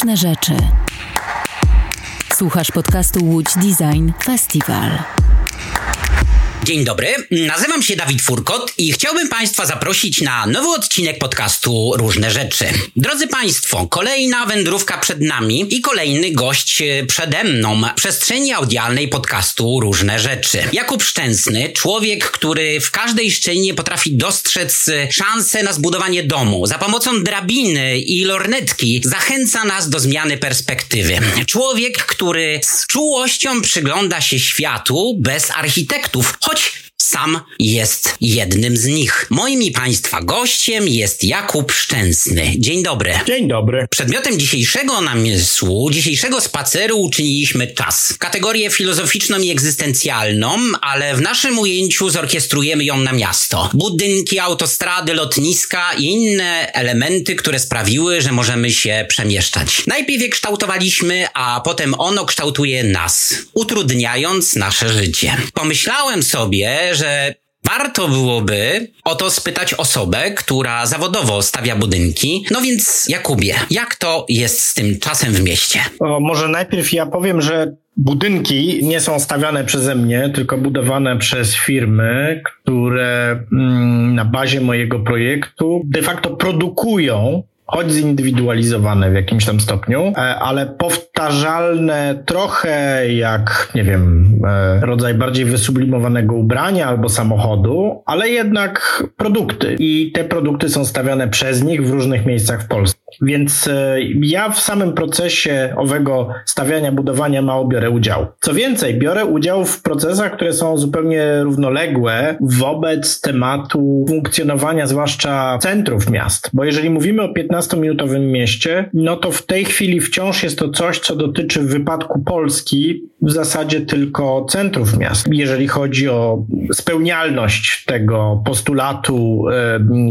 różne rzeczy. Słuchasz podcastu Łódź Design Festival. Dzień dobry, nazywam się Dawid Furkot i chciałbym Państwa zaprosić na nowy odcinek podcastu Różne Rzeczy. Drodzy Państwo, kolejna wędrówka przed nami i kolejny gość e, przede mną w przestrzeni audialnej podcastu Różne Rzeczy. Jakub Szczęsny, człowiek, który w każdej szczelinie potrafi dostrzec e, szansę na zbudowanie domu. Za pomocą drabiny i lornetki zachęca nas do zmiany perspektywy. Człowiek, który z czułością przygląda się światu bez architektów, choć sam jest jednym z nich. Moim i Państwa gościem jest Jakub Szczęsny. Dzień dobry. Dzień dobry. Przedmiotem dzisiejszego namysłu, dzisiejszego spaceru uczyniliśmy czas. Kategorię filozoficzną i egzystencjalną, ale w naszym ujęciu zorkiestrujemy ją na miasto. Budynki, autostrady, lotniska i inne elementy, które sprawiły, że możemy się przemieszczać. Najpierw je kształtowaliśmy, a potem ono kształtuje nas, utrudniając nasze życie. Pomyślałem sobie, że Warto byłoby o to spytać osobę, która zawodowo stawia budynki. No więc, Jakubie, jak to jest z tym czasem w mieście? O, może najpierw ja powiem, że budynki nie są stawiane przeze mnie, tylko budowane przez firmy, które mm, na bazie mojego projektu de facto produkują choć zindywidualizowane w jakimś tam stopniu, e, ale powtarzalne trochę jak, nie wiem, e, rodzaj bardziej wysublimowanego ubrania albo samochodu, ale jednak produkty. I te produkty są stawiane przez nich w różnych miejscach w Polsce. Więc e, ja w samym procesie owego stawiania, budowania mało biorę udział. Co więcej, biorę udział w procesach, które są zupełnie równoległe wobec tematu funkcjonowania, zwłaszcza centrów miast. Bo jeżeli mówimy o 15-minutowym mieście, no to w tej chwili wciąż jest to coś, co dotyczy w wypadku Polski w zasadzie tylko centrów miast. Jeżeli chodzi o spełnialność tego postulatu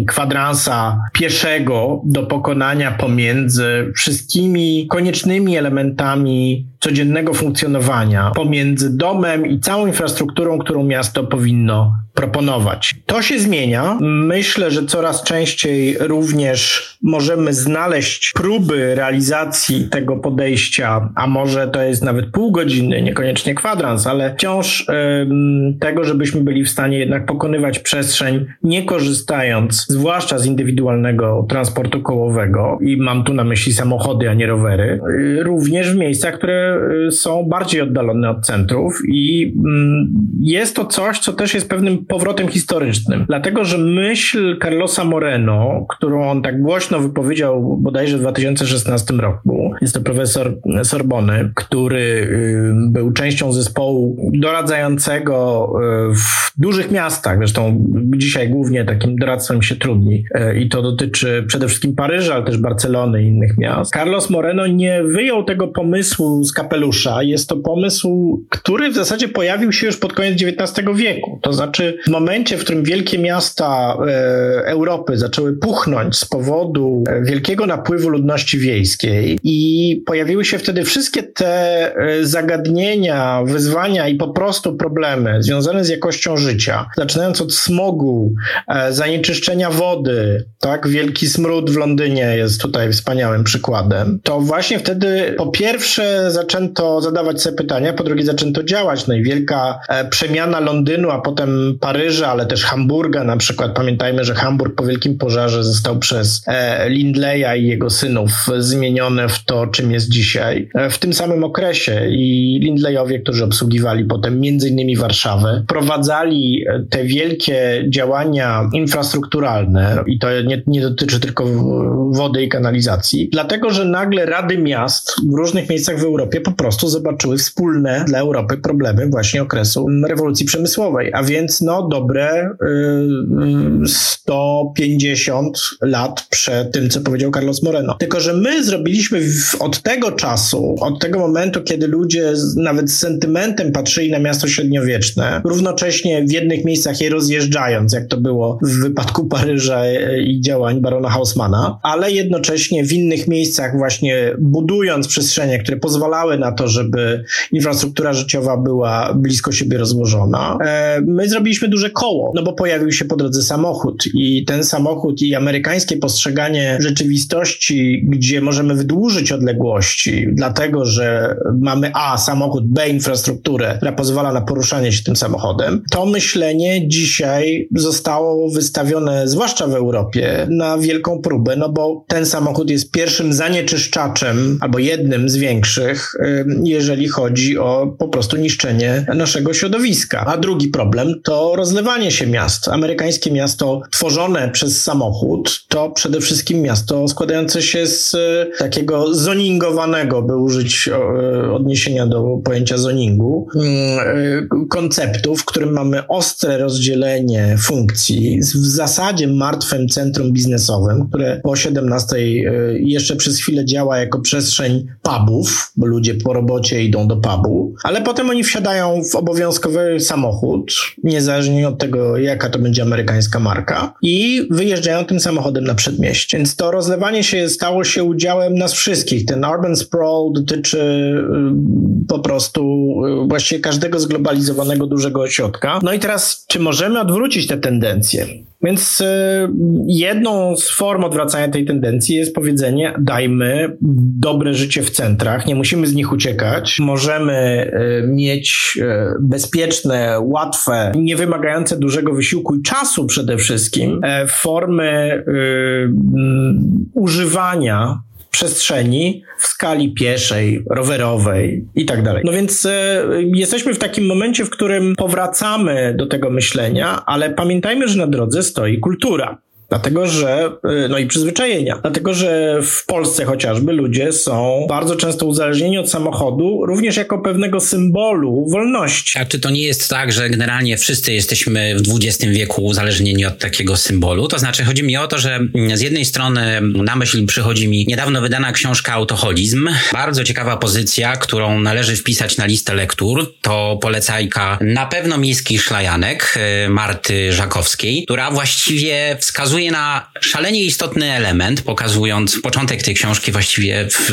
kwadransa pieszego do pokonania pomiędzy wszystkimi koniecznymi elementami codziennego funkcjonowania, pomiędzy domem i całą infrastrukturą, którą miasto powinno proponować. To się zmienia. Myślę, że coraz częściej również możemy znaleźć próby realizacji tego podejścia, a może to jest nawet pół godziny, niekoniecznie kwadrans, ale wciąż ym, tego, żebyśmy byli w stanie jednak pokonywać przestrzeń, nie korzystając zwłaszcza z indywidualnego transportu kołowego i mam tu na myśli samochody, a nie rowery, y, również w miejscach, które są bardziej oddalone od centrów i mm, jest to coś, co też jest pewnym powrotem historycznym. Dlatego, że myśl Carlosa Moreno, którą on tak głośno wypowiedział bodajże w 2016 roku, jest to profesor Sorbony, który y, był częścią zespołu doradzającego w dużych miastach, zresztą dzisiaj głównie takim doradztwem się trudni i to dotyczy przede wszystkim Paryża, ale też Barcelony i innych miast. Carlos Moreno nie wyjął tego pomysłu z kapelusza. Jest to pomysł, który w zasadzie pojawił się już pod koniec XIX wieku. To znaczy w momencie, w którym wielkie miasta e, Europy zaczęły puchnąć z powodu e, wielkiego napływu ludności wiejskiej i pojawiły się wtedy wszystkie te e, zagadnienia, wyzwania i po prostu problemy związane z jakością życia, zaczynając od smogu, e, zanieczyszczenia wody, tak, wielki smród w Londynie jest tutaj wspaniałym przykładem, to właśnie wtedy po pierwsze zaczęto zadawać sobie pytania, po drugie zaczęto działać. No i wielka e, przemiana Londynu, a potem Paryża, ale też Hamburga na przykład. Pamiętajmy, że Hamburg po wielkim pożarze został przez e, Lindleya i jego synów zmieniony w to, czym jest dzisiaj. E, w tym samym okresie i Lindleyowie, którzy obsługiwali potem między innymi Warszawę, prowadzali te wielkie działania infrastrukturalne i to nie, nie dotyczy tylko wody i kanalizacji, dlatego że nagle rady miast w różnych miejscach w Europie po prostu zobaczyły wspólne dla Europy problemy właśnie okresu rewolucji przemysłowej, a więc no dobre yy, 150 lat przed tym, co powiedział Carlos Moreno. Tylko, że my zrobiliśmy od tego czasu, od tego momentu, kiedy ludzie nawet z sentymentem patrzyli na miasto średniowieczne, równocześnie w jednych miejscach je rozjeżdżając, jak to było w wypadku Paryża i działań barona Hausmana, ale jednocześnie w innych miejscach właśnie budując przestrzenie, które pozwalały pozwalały na to, żeby infrastruktura życiowa była blisko siebie rozłożona. E, my zrobiliśmy duże koło, no bo pojawił się po drodze samochód i ten samochód i amerykańskie postrzeganie rzeczywistości, gdzie możemy wydłużyć odległości, dlatego że mamy A samochód, B infrastrukturę, która pozwala na poruszanie się tym samochodem. To myślenie dzisiaj zostało wystawione, zwłaszcza w Europie, na wielką próbę, no bo ten samochód jest pierwszym zanieczyszczaczem albo jednym z większych, jeżeli chodzi o po prostu niszczenie naszego środowiska. A drugi problem to rozlewanie się miast. Amerykańskie miasto tworzone przez samochód to przede wszystkim miasto składające się z e, takiego zoningowanego, by użyć e, odniesienia do pojęcia zoningu, mm, e, konceptu, w którym mamy ostre rozdzielenie funkcji w zasadzie martwym centrum biznesowym, które po 17 jeszcze przez chwilę działa jako przestrzeń pubów, bo ludzie po robocie idą do pubu, ale potem oni wsiadają w obowiązkowy samochód, niezależnie od tego, jaka to będzie amerykańska marka, i wyjeżdżają tym samochodem na przedmieście. Więc to rozlewanie się stało się udziałem nas wszystkich. Ten urban sprawl dotyczy y, po prostu y, właściwie każdego zglobalizowanego dużego ośrodka. No i teraz, czy możemy odwrócić te tendencje? Więc y, jedną z form odwracania tej tendencji jest powiedzenie: dajmy dobre życie w centrach, nie musimy z nich uciekać, możemy mieć bezpieczne, łatwe, niewymagające dużego wysiłku i czasu przede wszystkim e, formy używania przestrzeni w skali pieszej, rowerowej i tak dalej. No więc e, jesteśmy w takim momencie, w którym powracamy do tego myślenia, ale pamiętajmy, że na drodze stoi kultura. Dlatego, że, y, no i przyzwyczajenia. Dlatego, że w Polsce chociażby ludzie są bardzo często uzależnieni od samochodu, również jako pewnego symbolu wolności. A czy to nie jest tak, że generalnie wszyscy jesteśmy w XX wieku uzależnieni od takiego symbolu? To znaczy, chodzi mi o to, że z jednej strony na myśl przychodzi mi niedawno wydana książka Autoholizm. Bardzo ciekawa pozycja, którą należy wpisać na listę lektur. To polecajka na pewno miejski szlajanek y, Marty Żakowskiej, która właściwie wskazuje wskazuje na szalenie istotny element, pokazując początek tej książki właściwie w,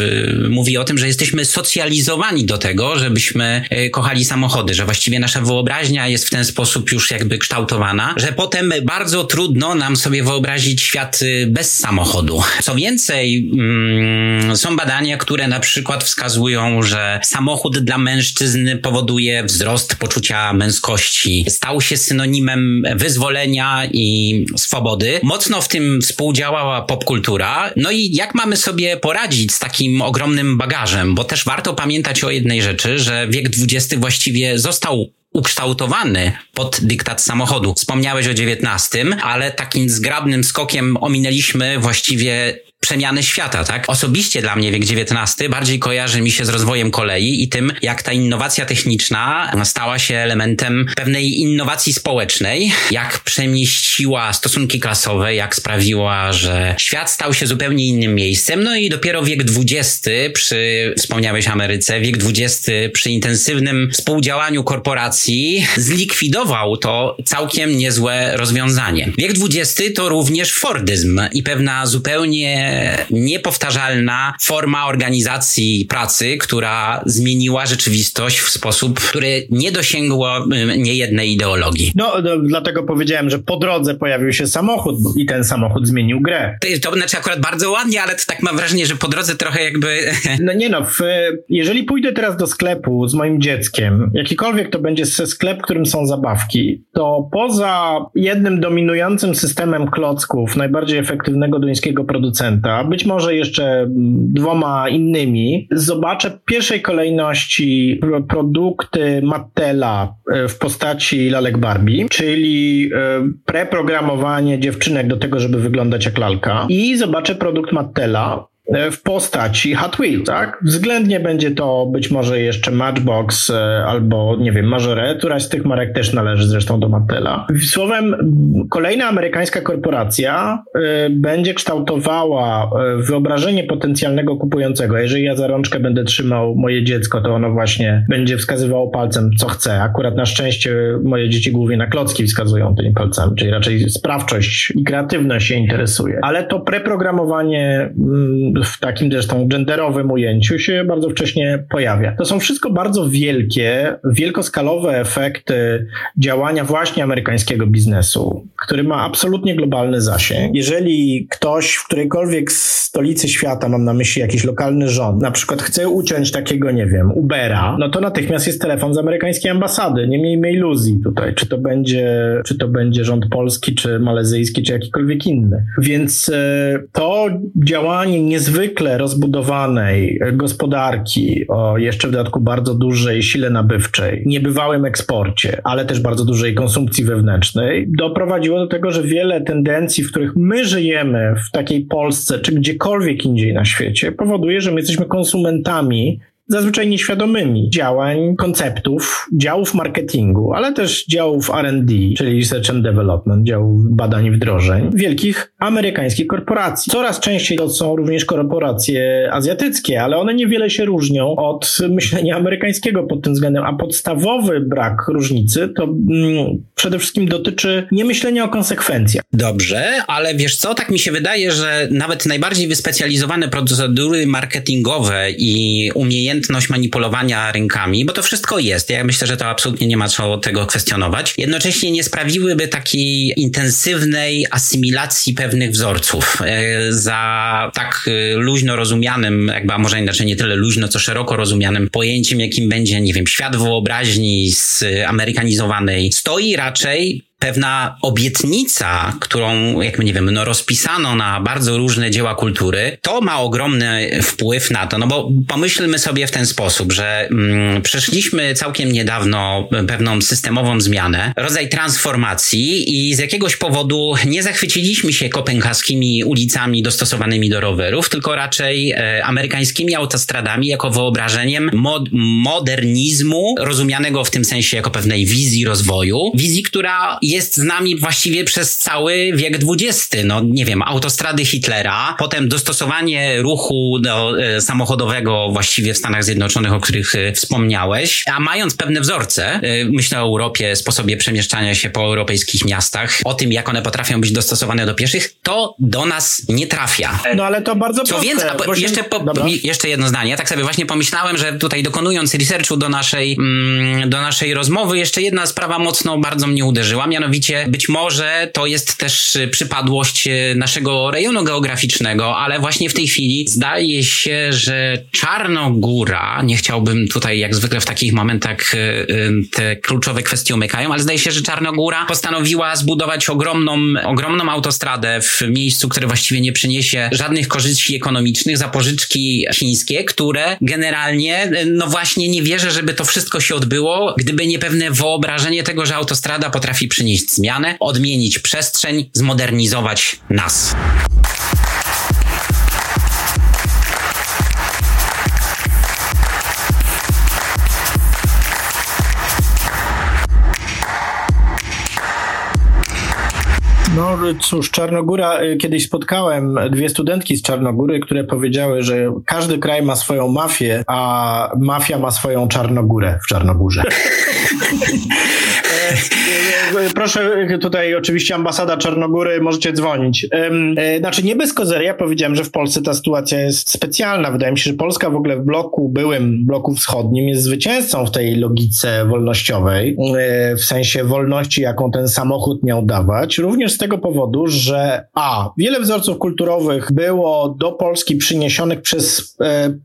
mówi o tym, że jesteśmy socjalizowani do tego, żebyśmy e, kochali samochody, że właściwie nasza wyobraźnia jest w ten sposób już jakby kształtowana, że potem bardzo trudno nam sobie wyobrazić świat e, bez samochodu. Co więcej, mm, są badania, które na przykład wskazują, że samochód dla mężczyzn powoduje wzrost poczucia męskości. Stał się synonimem wyzwolenia i swobody mocno w tym współdziałała popkultura. No i jak mamy sobie poradzić z takim ogromnym bagażem? Bo też warto pamiętać o jednej rzeczy, że wiek XX właściwie został ukształtowany pod dyktat samochodu. Wspomniałeś o XIX, ale takim zgrabnym skokiem ominęliśmy właściwie przemiany świata, tak? Osobiście dla mnie wiek XIX bardziej kojarzy mi się z rozwojem kolei i tym, jak ta innowacja techniczna stała się elementem pewnej innowacji społecznej, jak przemieściła stosunki klasowe, jak sprawiła, że świat stał się zupełnie innym miejscem. No i dopiero wiek XX przy, wspomniałeś Ameryce, wiek XX przy intensywnym współdziałaniu korporacji zlikwidował to całkiem niezłe rozwiązanie. Wiek XX to również Fordyzm i pewna zupełnie niepowtarzalna forma organizacji pracy, która zmieniła rzeczywistość w sposób, który nie dosięgło niejednej ideologii. No, no, dlatego powiedziałem, że po drodze pojawił się samochód i ten samochód zmienił grę. To, to znaczy akurat bardzo ładnie, ale to tak mam wrażenie, że po drodze trochę jakby... No nie no, w, jeżeli pójdę teraz do sklepu z moim dzieckiem, jakikolwiek to będzie sklep, w którym są zabawki, to poza jednym dominującym systemem klocków najbardziej efektywnego duńskiego producenta, być może jeszcze dwoma innymi, zobaczę w pierwszej kolejności produkty Mattela e, w postaci lalek Barbie, czyli e, preprogramowanie dziewczynek do tego, żeby wyglądać jak lalka. I zobaczę produkt Mattela w postaci Hot Wheels, tak? Względnie będzie to być może jeszcze Matchbox e, albo, nie wiem, Majore, któraś z tych marek też należy zresztą do Mattela. Słowem, kolejna amerykańska korporacja e, będzie kształtowała wyobrażenie potencjalnego kupującego. Jeżeli ja za rączkę będę trzymał moje dziecko, to ono właśnie będzie wskazywało palcem, co chce. Akurat na szczęście moje dzieci głównie na klocki wskazują tymi palcami, czyli raczej sprawczość i kreatywność się interesuje. Ale to preprogramowanie mm, w takim zresztą genderowym ujęciu się bardzo wcześnie pojawia. To są wszystko bardzo wielkie, wielkoskalowe efekty działania właśnie amerykańskiego biznesu, który ma absolutnie globalny zasięg. Jeżeli ktoś w którejkolwiek stolicy świata, mam na myśli jakiś lokalny rząd, na przykład chce uciąć takiego, nie wiem, Ubera, no to natychmiast jest telefon z amerykańskiej ambasady. Nie miejmy iluzji tutaj, czy to będzie, czy to będzie rząd polski, czy malezyjski, czy jakikolwiek inny. Więc e, to działanie niezwykle rozbudowanej gospodarki, o jeszcze w dodatku bardzo dużej sile nabywczej, niebywałym eksporcie, ale też bardzo dużej konsumpcji wewnętrznej, doprowadziło do tego, że wiele tendencji, w których my żyjemy w takiej Polsce, czy gdziekolwiek indziej na świecie, powoduje, że my jesteśmy konsumentami zazwyczaj nieświadomymi działań, konceptów, działów marketingu, ale też działów RD, czyli Research and Development, działów badań i wdrożeń, wielkich amerykańskich korporacji. Coraz częściej to są również korporacje azjatyckie, ale one niewiele się różnią od myślenia amerykańskiego pod tym względem, a podstawowy brak różnicy to mm, przede wszystkim dotyczy niemyślenia o konsekwencjach. Dobrze, ale wiesz co, tak mi się wydaje, że nawet najbardziej wyspecjalizowane procedury marketingowe i umiejętności umiejętność manipulowania rynkami, bo to wszystko jest. Ja myślę, że to absolutnie nie ma co tego kwestionować. Jednocześnie nie sprawiłyby takiej intensywnej asymilacji pewnych wzorców. E, za tak e, luźno rozumianym, jakby, a może inaczej nie tyle luźno, co szeroko rozumianym pojęciem, jakim będzie, nie wiem, świat wyobraźni z amerykanizowanej, stoi raczej pewna obietnica, którą, jak my nie wiem, no rozpisano na bardzo różne dzieła kultury, to ma ogromny wpływ na to, no bo pomyślmy sobie w ten sposób, że mm, przeszliśmy całkiem niedawno pewną systemową zmianę, rodzaj transformacji i z jakiegoś powodu nie zachwyciliśmy się kopenhaskimi ulicami dostosowanymi do rowerów, tylko raczej e, amerykańskimi autostradami jako wyobrażeniem mod modernizmu, rozumianego w tym sensie jako pewnej wizji rozwoju, wizji, która jest z nami właściwie przez cały wiek XX. No nie wiem, autostrady Hitlera, potem dostosowanie ruchu do, e, samochodowego właściwie w Stanach Zjednoczonych, o których e, wspomniałeś, a mając pewne wzorce, e, myślę o Europie, sposobie przemieszczania się po europejskich miastach, o tym, jak one potrafią być dostosowane do pieszych, to do nas nie trafia. No ale to bardzo Co więcej, jeszcze, po, jeszcze jedno zdanie. Tak sobie właśnie pomyślałem, że tutaj dokonując researchu do naszej, mm, do naszej rozmowy, jeszcze jedna sprawa mocno bardzo mnie uderzyła mianowicie być może to jest też y, przypadłość y, naszego rejonu geograficznego, ale właśnie w tej chwili zdaje się, że Czarnogóra, nie chciałbym tutaj jak zwykle w takich momentach y, te kluczowe kwestie umykają, ale zdaje się, że Czarnogóra postanowiła zbudować ogromną, ogromną autostradę w miejscu, które właściwie nie przyniesie żadnych korzyści ekonomicznych za pożyczki chińskie, które generalnie, no właśnie nie wierzę, żeby to wszystko się odbyło, gdyby nie pewne wyobrażenie tego, że autostrada potrafi przynieść przynieść zmianę, odmienić przestrzeń, zmodernizować nas. No cóż, Czarnogóra, y, kiedyś spotkałem dwie studentki z Czarnogóry, które powiedziały, że każdy kraj ma swoją mafię, a mafia ma swoją Czarnogórę w Czarnogórze. E, proszę, tutaj oczywiście ambasada Czarnogóry, możecie dzwonić. E, znaczy nie bez kozery, ja powiedziałem, że w Polsce ta sytuacja jest specjalna. Wydaje mi się, że Polska w ogóle w bloku, byłym bloku wschodnim jest zwycięzcą w tej logice wolnościowej, e, w sensie wolności, jaką ten samochód miał dawać. Również z tego powodu, że a, wiele wzorców kulturowych było do Polski przyniesionych przez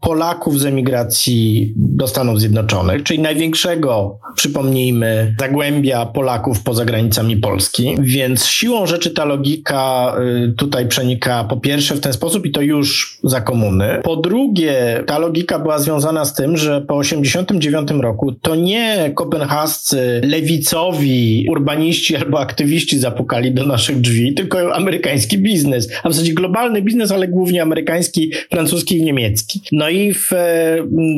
Polaków z emigracji do Stanów Zjednoczonych, czyli największego, przypomnijmy, zagłębia Polaków poza granicami Polski. Więc siłą rzeczy ta logika y, tutaj przenika po pierwsze w ten sposób i to już za komuny. Po drugie, ta logika była związana z tym, że po 89 roku to nie kopenhascy lewicowi urbaniści albo aktywiści zapukali do naszych drzwi, tylko amerykański biznes. A w zasadzie globalny biznes, ale głównie amerykański, francuski i niemiecki. No i w,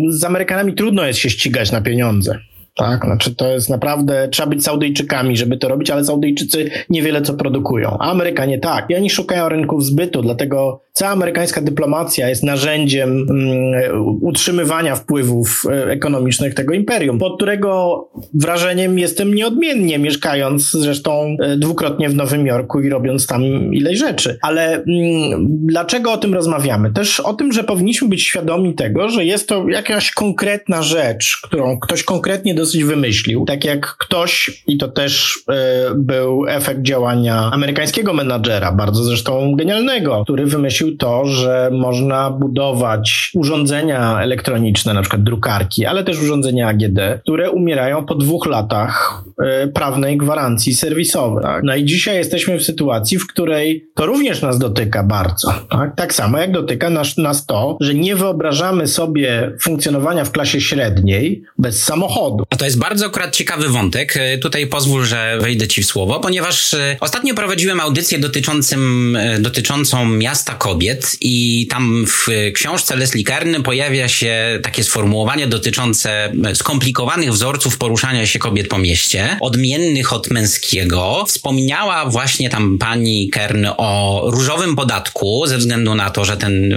z Amerykanami trudno jest się ścigać na pieniądze. Tak, znaczy to jest naprawdę, trzeba być Saudyjczykami, żeby to robić, ale Saudyjczycy niewiele co produkują, Amerykanie tak. I oni szukają rynków zbytu, dlatego cała amerykańska dyplomacja jest narzędziem um, utrzymywania wpływów e, ekonomicznych tego imperium, pod którego wrażeniem jestem nieodmiennie, mieszkając zresztą e, dwukrotnie w Nowym Jorku i robiąc tam ileś rzeczy. Ale um, dlaczego o tym rozmawiamy? Też o tym, że powinniśmy być świadomi tego, że jest to jakaś konkretna rzecz, którą ktoś konkretnie dosyć wymyślił. Tak jak ktoś, i to też y, był efekt działania amerykańskiego menadżera, bardzo zresztą genialnego, który wymyślił to, że można budować urządzenia elektroniczne, na przykład drukarki, ale też urządzenia AGD, które umierają po dwóch latach y, prawnej gwarancji serwisowej. Tak? No i dzisiaj jesteśmy w sytuacji, w której to również nas dotyka bardzo. Tak, tak samo jak dotyka nas, nas to, że nie wyobrażamy sobie funkcjonowania w klasie średniej bez samochodu. A to jest bardzo akurat ciekawy wątek. E, tutaj pozwól, że wejdę ci w słowo, ponieważ e, ostatnio prowadziłem audycję dotyczącym, e, dotyczącą miasta kobiet i tam w książce Leslie Kern pojawia się takie sformułowanie dotyczące skomplikowanych wzorców poruszania się kobiet po mieście, odmiennych od męskiego. Wspomniała właśnie tam pani Kern o różowym podatku ze względu na to, że ten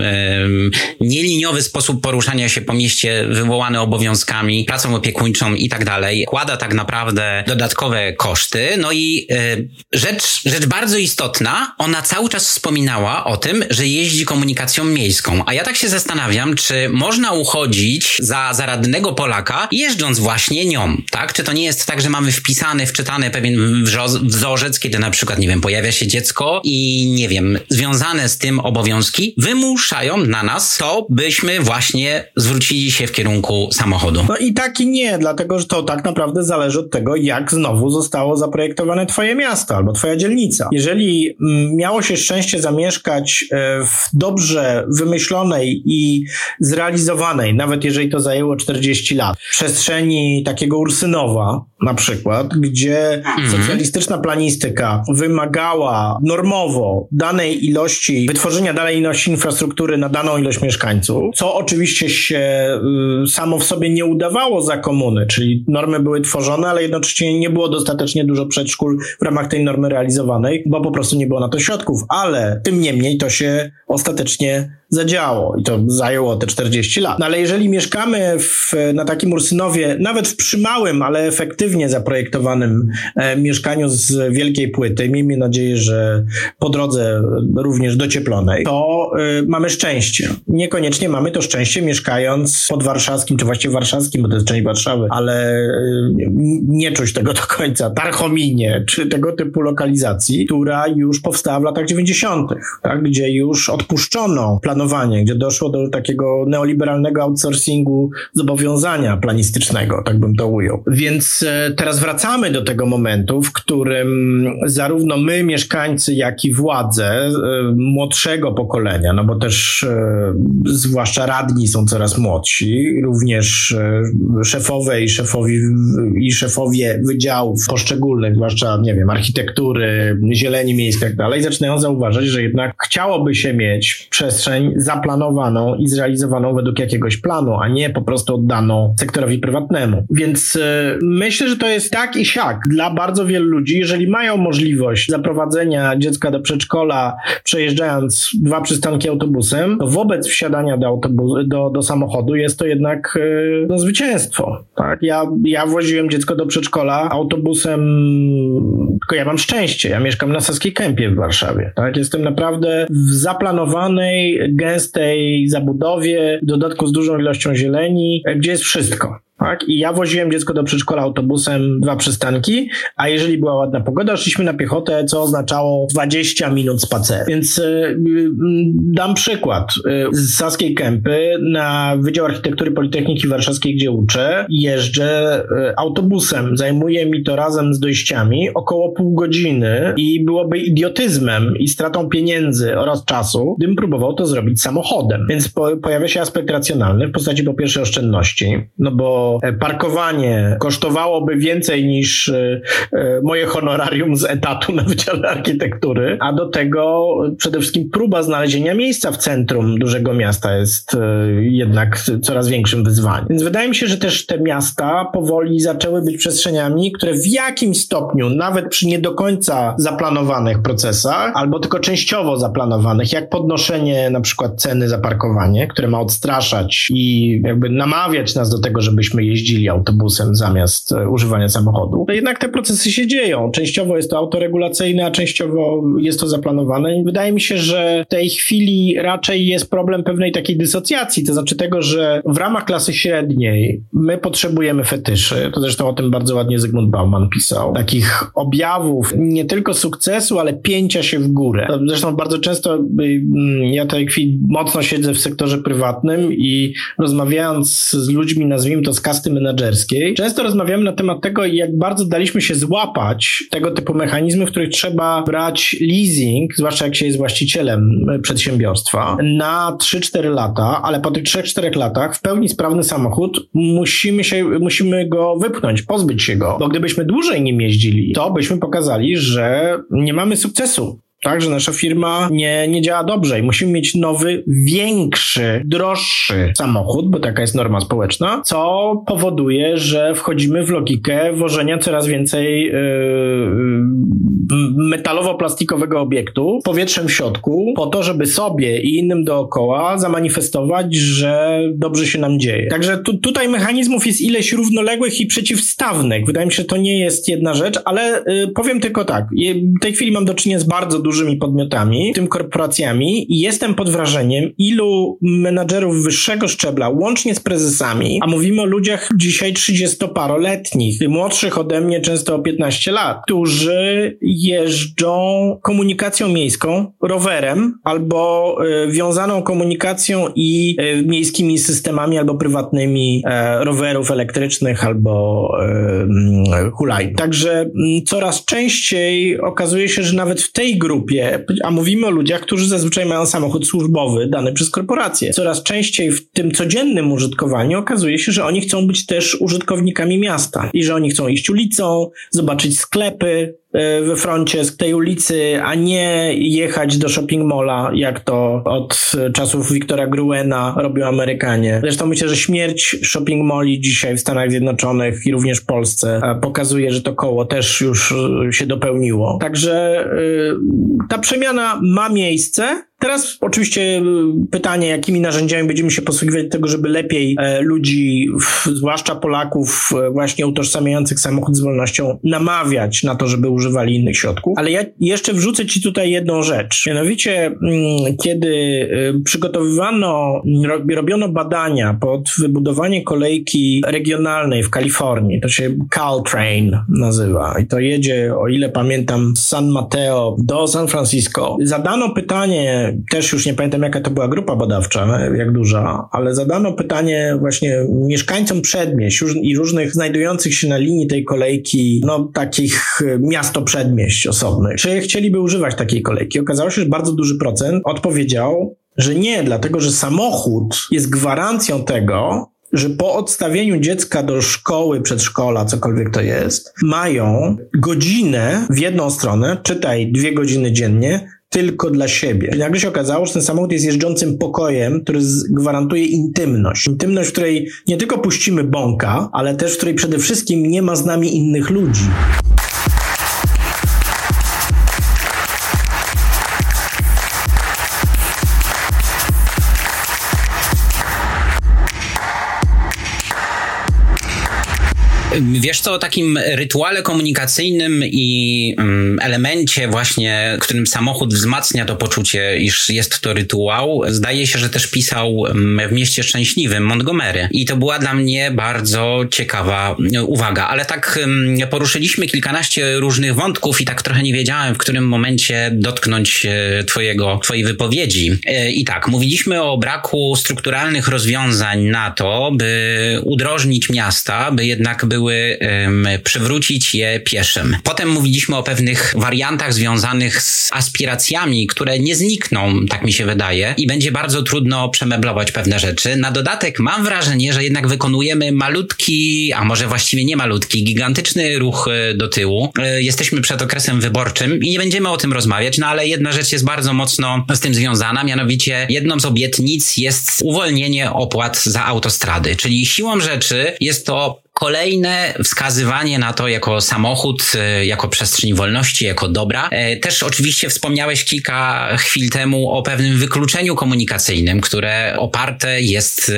nieliniowy sposób poruszania się po mieście wywołany obowiązkami, pracą opiekuńczą i tak dalej, kłada tak naprawdę dodatkowe koszty. No i y, rzecz, rzecz bardzo istotna, ona cały czas wspominała o tym, że jeździ komunikacją miejską. A ja tak się zastanawiam, czy można uchodzić za zaradnego Polaka jeżdżąc właśnie nią, tak? Czy to nie jest tak, że mamy wpisany, wczytany pewien wzorzec, kiedy na przykład, nie wiem, pojawia się dziecko i nie wiem, związane z tym obowiązki wymuszają na nas to, byśmy właśnie zwrócili się w kierunku samochodu. No i tak i nie, dlatego że to tak naprawdę zależy od tego, jak znowu zostało zaprojektowane twoje miasto albo twoja dzielnica. Jeżeli mm, miało się szczęście zamieszkać e, w dobrze wymyślonej i zrealizowanej, nawet jeżeli to zajęło 40 lat, przestrzeni takiego Ursynowa na przykład, gdzie mhm. socjalistyczna planistyka wymagała normowo danej ilości, wytworzenia danej ilości infrastruktury na daną ilość mieszkańców, co oczywiście się y, samo w sobie nie udawało za komuny, czyli normy były tworzone, ale jednocześnie nie było dostatecznie dużo przedszkól w ramach tej normy realizowanej, bo po prostu nie było na to środków, ale tym niemniej to się ostatecznie zadziałało i to zajęło te 40 lat. No ale jeżeli mieszkamy w, na takim Ursynowie, nawet w przymałym, ale efektywnie zaprojektowanym e, mieszkaniu z wielkiej płyty, miejmy nadzieję, że po drodze również docieplonej, to e, mamy szczęście. Niekoniecznie mamy to szczęście mieszkając pod warszawskim, czy właściwie warszawskim, bo to jest część Warszawy, ale e, nie czuć tego do końca. Tarchominie, czy tego typu lokalizacji, która już powstała w latach 90., tak, gdzie już odpuszczono plan planowanie, gdzie doszło do takiego neoliberalnego outsourcingu zobowiązania planistycznego, tak bym to ujął. Więc e, teraz wracamy do tego momentu, w którym zarówno my, mieszkańcy, jak i władze e, młodszego pokolenia, no bo też e, zwłaszcza radni są coraz młodsi, również szefowe i szefowi i szefowie wydziałów poszczególnych, zwłaszcza, nie wiem, architektury, zieleni miejskiej i tak dalej, zaczynają zauważać, że jednak chciałoby się mieć przestrzeń zaplanowaną i zrealizowaną według jakiegoś planu, a nie po prostu oddaną sektorowi prywatnemu. Więc e, myślę, że to jest tak i siak dla bardzo wielu ludzi, jeżeli mają możliwość zaprowadzenia dziecka do przedszkola, przejeżdżając dwa przystanki autobusem, to wobec wsiadania do, autobus, do, do samochodu jest to jednak e, no, zwycięstwo. Tak? Ja, ja woziłem dziecko do przedszkola autobusem, tylko ja mam szczęście. Ja mieszkam na Saskiej Kępie w Warszawie. Tak? Jestem naprawdę w zaplanowanej gęstej zabudowie, w dodatku z dużą ilością zieleni, gdzie jest wszystko. Tak? I ja woziłem dziecko do przedszkola autobusem dwa przystanki, a jeżeli była ładna pogoda, szliśmy na piechotę, co oznaczało 20 minut spaceru. Więc y, y, dam przykład. Y, z Saskiej Kępy na Wydział Architektury Politechniki Warszawskiej, gdzie uczę, jeżdżę y, autobusem. Zajmuje mi to razem z dojściami około pół godziny i byłoby idiotyzmem i stratą pieniędzy oraz czasu, gdybym próbował to zrobić samochodem. Więc po, pojawia się aspekt racjonalny w postaci po pierwsze oszczędności, no bo to parkowanie kosztowałoby więcej niż moje honorarium z etatu na Wydziale Architektury, a do tego przede wszystkim próba znalezienia miejsca w centrum dużego miasta jest jednak coraz większym wyzwaniem. Więc wydaje mi się, że też te miasta powoli zaczęły być przestrzeniami, które w jakimś stopniu, nawet przy nie do końca zaplanowanych procesach, albo tylko częściowo zaplanowanych, jak podnoszenie na przykład ceny za parkowanie, które ma odstraszać i jakby namawiać nas do tego, żebyśmy jeździli autobusem zamiast e, używania samochodu, to jednak te procesy się dzieją. Częściowo jest to autoregulacyjne, a częściowo jest to zaplanowane. I wydaje mi się, że w tej chwili raczej jest problem pewnej takiej dysocjacji, to znaczy tego, że w ramach klasy średniej my potrzebujemy fetyszy. To zresztą o tym bardzo ładnie Zygmunt Bauman pisał. Takich objawów nie tylko sukcesu, ale pięcia się w górę. Zresztą bardzo często y, ja tej chwili mocno siedzę w sektorze prywatnym i rozmawiając z ludźmi, nazwijmy to z kasty menedżerskiej, często rozmawiamy na temat tego, jak bardzo daliśmy się złapać tego typu mechanizmy, w których trzeba brać leasing, zwłaszcza jak się jest właścicielem przedsiębiorstwa, na 3-4 lata, ale po tych 3-4 latach w pełni sprawny samochód musimy się, musimy go wypchnąć, pozbyć się go, bo gdybyśmy dłużej nim jeździli, to byśmy pokazali, że nie mamy sukcesu tak, że nasza firma nie, nie działa dobrze i musimy mieć nowy, większy, droższy samochód, bo taka jest norma społeczna, co powoduje, że wchodzimy w logikę wożenia coraz więcej yy, metalowo-plastikowego obiektu powietrzem w środku, po to, żeby sobie i innym dookoła zamanifestować, że dobrze się nam dzieje. Także tu, tutaj mechanizmów jest ileś równoległych i przeciwstawnych. Wydaje mi się, że to nie jest jedna rzecz, ale yy, powiem tylko tak. W tej chwili mam do czynienia z bardzo dużymi podmiotami, tym korporacjami i jestem pod wrażeniem, ilu menadżerów wyższego szczebla, łącznie z prezesami, a mówimy o ludziach dzisiaj 30-paroletnich, młodszych ode mnie często o 15 lat, którzy jeżdżą komunikacją miejską, rowerem albo y, wiązaną komunikacją i y, miejskimi systemami albo prywatnymi y, rowerów elektrycznych albo hulajn. Także coraz częściej okazuje się, że nawet w tej grupie grupie, a mówimy o ludziach, którzy zazwyczaj mają samochód służbowy dany przez korporacje. Coraz częściej w tym codziennym użytkowaniu okazuje się, że oni chcą być też użytkownikami miasta i że oni chcą iść ulicą, zobaczyć sklepy, we froncie z tej ulicy, a nie jechać do shopping malla, jak to od czasów Wiktora Gruena robią Amerykanie. Zresztą myślę, że śmierć shopping malli dzisiaj w Stanach Zjednoczonych i również w Polsce e, pokazuje, że to koło też już się dopełniło. Także e, ta przemiana ma miejsce, Teraz oczywiście y, pytanie, jakimi narzędziami będziemy się posługiwać do tego, żeby lepiej e, ludzi, zwłaszcza Polaków e, właśnie utożsamiających samochód z wolnością, namawiać na to, żeby używali innych środków. Ale ja jeszcze wrzucę Ci tutaj jedną rzecz. Mianowicie, mm, kiedy y, przygotowywano, robiono badania pod wybudowanie kolejki regionalnej w Kalifornii, to się Caltrain nazywa i to jedzie, o ile pamiętam, z San Mateo do San Francisco. Zadano pytanie też już nie pamiętam jaka to była grupa badawcza, jak duża, ale zadano pytanie właśnie mieszkańcom przedmieść i różnych znajdujących się na linii tej kolejki, no takich miasto przedmieść osobnych, czy chcieliby używać takiej kolejki. Okazało się, że bardzo duży procent odpowiedział, że nie, dlatego że samochód jest gwarancją tego, że po odstawieniu dziecka do szkoły, przedszkola, cokolwiek to jest, mają godzinę w jedną stronę, czytaj dwie godziny dziennie, tylko dla siebie. I nagle się okazało, że ten samochód jest jeżdżącym pokojem, który gwarantuje intymność. Intymność, w której nie tylko puścimy bąka, ale też w której przede wszystkim nie ma z nami innych ludzi. Wiesz co, o takim rytuale komunikacyjnym i um, elemencie właśnie, którym samochód wzmacnia to poczucie, iż jest to rytuał, zdaje się, że też pisał w Mieście Szczęśliwym Montgomery. I to była dla mnie bardzo ciekawa e, uwaga. Ale tak um, poruszyliśmy kilkanaście różnych wątków i tak trochę nie wiedziałem, w którym momencie dotknąć e, twojego, twojej wypowiedzi. E, I tak, mówiliśmy o braku strukturalnych rozwiązań na to, by udrożnić miasta, by jednak były pozwoliły przywrócić je pieszym. Potem mówiliśmy o pewnych wariantach związanych z aspiracjami, które nie znikną, tak mi się wydaje, i będzie bardzo trudno przemeblować pewne rzeczy. Na dodatek mam wrażenie, że jednak wykonujemy malutki, a może właściwie nie malutki, gigantyczny ruch e, do tyłu. E, jesteśmy przed okresem wyborczym i nie będziemy o tym rozmawiać, no ale jedna rzecz jest bardzo mocno z tym związana, mianowicie jedną z obietnic jest uwolnienie opłat za autostrady, czyli siłą rzeczy jest to Kolejne wskazywanie na to jako samochód, e, jako przestrzeń wolności, jako dobra. E, też oczywiście wspomniałeś kilka chwil temu o pewnym wykluczeniu komunikacyjnym, które oparte jest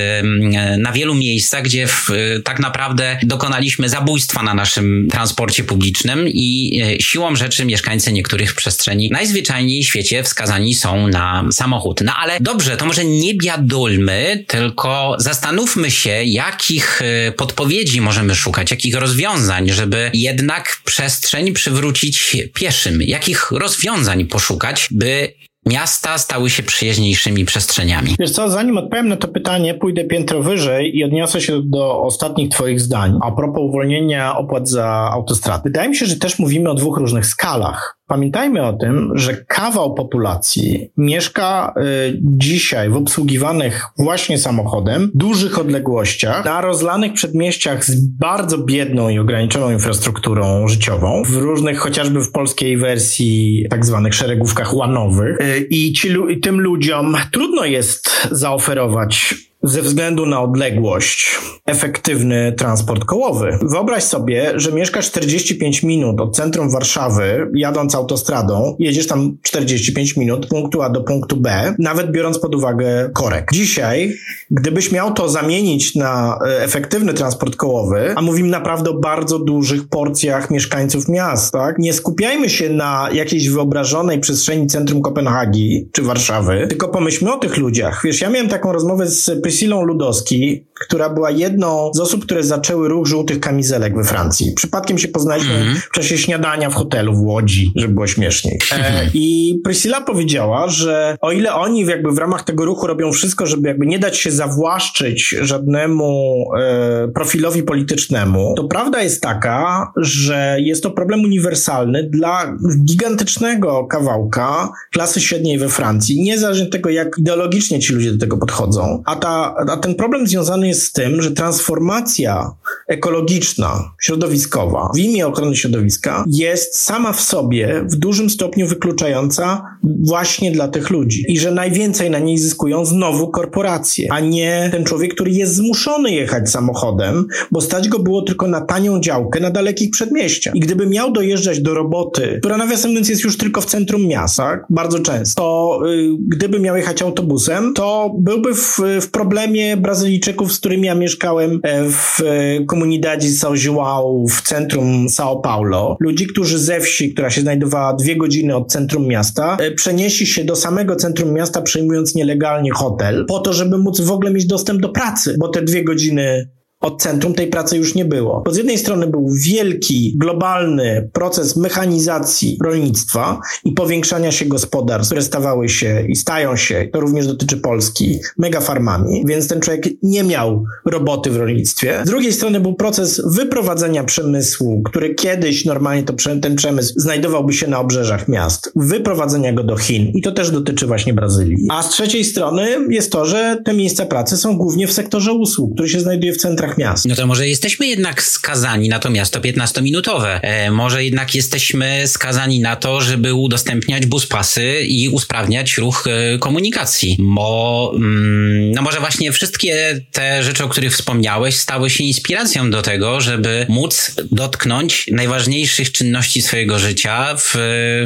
na wielu miejscach, gdzie w, tak naprawdę dokonaliśmy zabójstwa na naszym transporcie publicznym i e, siłą rzeczy mieszkańcy niektórych przestrzeni najzwyczajniej w świecie wskazani są na samochód. No ale dobrze, to może nie biadolmy, tylko zastanówmy się, jakich podpowiedzi możemy szukać? Jakich rozwiązań, żeby jednak przestrzeń przywrócić pieszym? Jakich rozwiązań poszukać, by miasta stały się przyjaźniejszymi przestrzeniami. Wiesz co, zanim odpowiem na to pytanie, pójdę piętro wyżej i odniosę się do ostatnich twoich zdań a propos uwolnienia opłat za autostrady. Wydaje mi się, że też mówimy o dwóch różnych skalach. Pamiętajmy o tym, że kawał populacji mieszka y, dzisiaj w obsługiwanych właśnie samochodem, dużych odległościach, na rozlanych przedmieściach z bardzo biedną i ograniczoną infrastrukturą życiową, w różnych, chociażby w polskiej wersji tak zwanych szeregówkach łanowych. Y, I, ci, I tym ludziom trudno jest zaoferować ze względu na odległość efektywny transport kołowy. Wyobraź sobie, że mieszkasz 45 minut od centrum Warszawy, jadąc autostradą, jedziesz tam 45 minut punktu A do punktu B, nawet biorąc pod uwagę korek. Dzisiaj, gdybyś miał to zamienić na e, efektywny transport kołowy, a mówimy naprawdę o bardzo dużych porcjach mieszkańców miast, tak? Nie skupiajmy się na jakiejś wyobrażonej przestrzeni centrum Kopenhagi czy Warszawy, tylko pomyślmy o tych ludziach. Wiesz, ja miałem taką rozmowę z Priscillą Ludowski, która była jedną z osób, które zaczęły ruch żółtych kamizelek we Francji. Przypadkiem się poznaliśmy mm -hmm. w czasie śniadania w hotelu w Łodzi, żeby było śmieszniej. E, I Priscilla powiedziała, że o ile oni jakby w ramach tego ruchu robią wszystko, żeby jakby nie dać się zawłaszczyć żadnemu e, profilowi politycznemu, to prawda jest taka, że jest to problem uniwersalny dla gigantycznego kawałka klasy średniej we Francji, niezależnie od tego, jak ideologicznie ci ludzie do tego podchodzą. A ta a, ten problem związany jest z tym, że transformacja ekologiczna, środowiskowa w imię ochrony środowiska jest sama w sobie w dużym stopniu wykluczająca właśnie dla tych ludzi. I że najwięcej na niej zyskują znowu korporacje, a nie ten człowiek, który jest zmuszony jechać samochodem, bo stać go było tylko na tanią działkę na dalekich przedmieściach. I gdyby miał dojeżdżać do roboty, która nawiasem mówiąc jest już tylko w centrum miasta, bardzo często, to y, gdyby miał jechać autobusem, to byłby w, w problemie problemie Brazylijczyków, z którymi ja mieszkałem e, w e, Comunidade São João w centrum São Paulo. Ludzi, którzy ze wsi, która się znajdowała dwie godziny od centrum miasta, e, przenieśli się do samego centrum miasta, przejmując nielegalnie hotel, po to, żeby móc w ogóle mieć dostęp do pracy, bo te dwie godziny od centrum tej pracy już nie było. Bo z jednej strony był wielki, globalny proces mechanizacji rolnictwa i powiększania się gospodarstw, które stawały się i stają się, to również dotyczy Polski, megafarmami, więc ten człowiek nie miał roboty w rolnictwie. Z drugiej strony był proces wyprowadzenia przemysłu, który kiedyś normalnie to, ten przemysł znajdowałby się na obrzeżach miast, wyprowadzenia go do Chin i to też dotyczy właśnie Brazylii. A z trzeciej strony jest to, że te miejsca pracy są głównie w sektorze usług, który się znajduje w centrach centrach miast. No to może jesteśmy jednak skazani na to miasto 15-minutowe. E, może jednak jesteśmy skazani na to, żeby udostępniać buspasy i usprawniać ruch e, komunikacji. Bo, mm, no może właśnie wszystkie te rzeczy, o których wspomniałeś, stały się inspiracją do tego, żeby móc dotknąć najważniejszych czynności swojego życia w,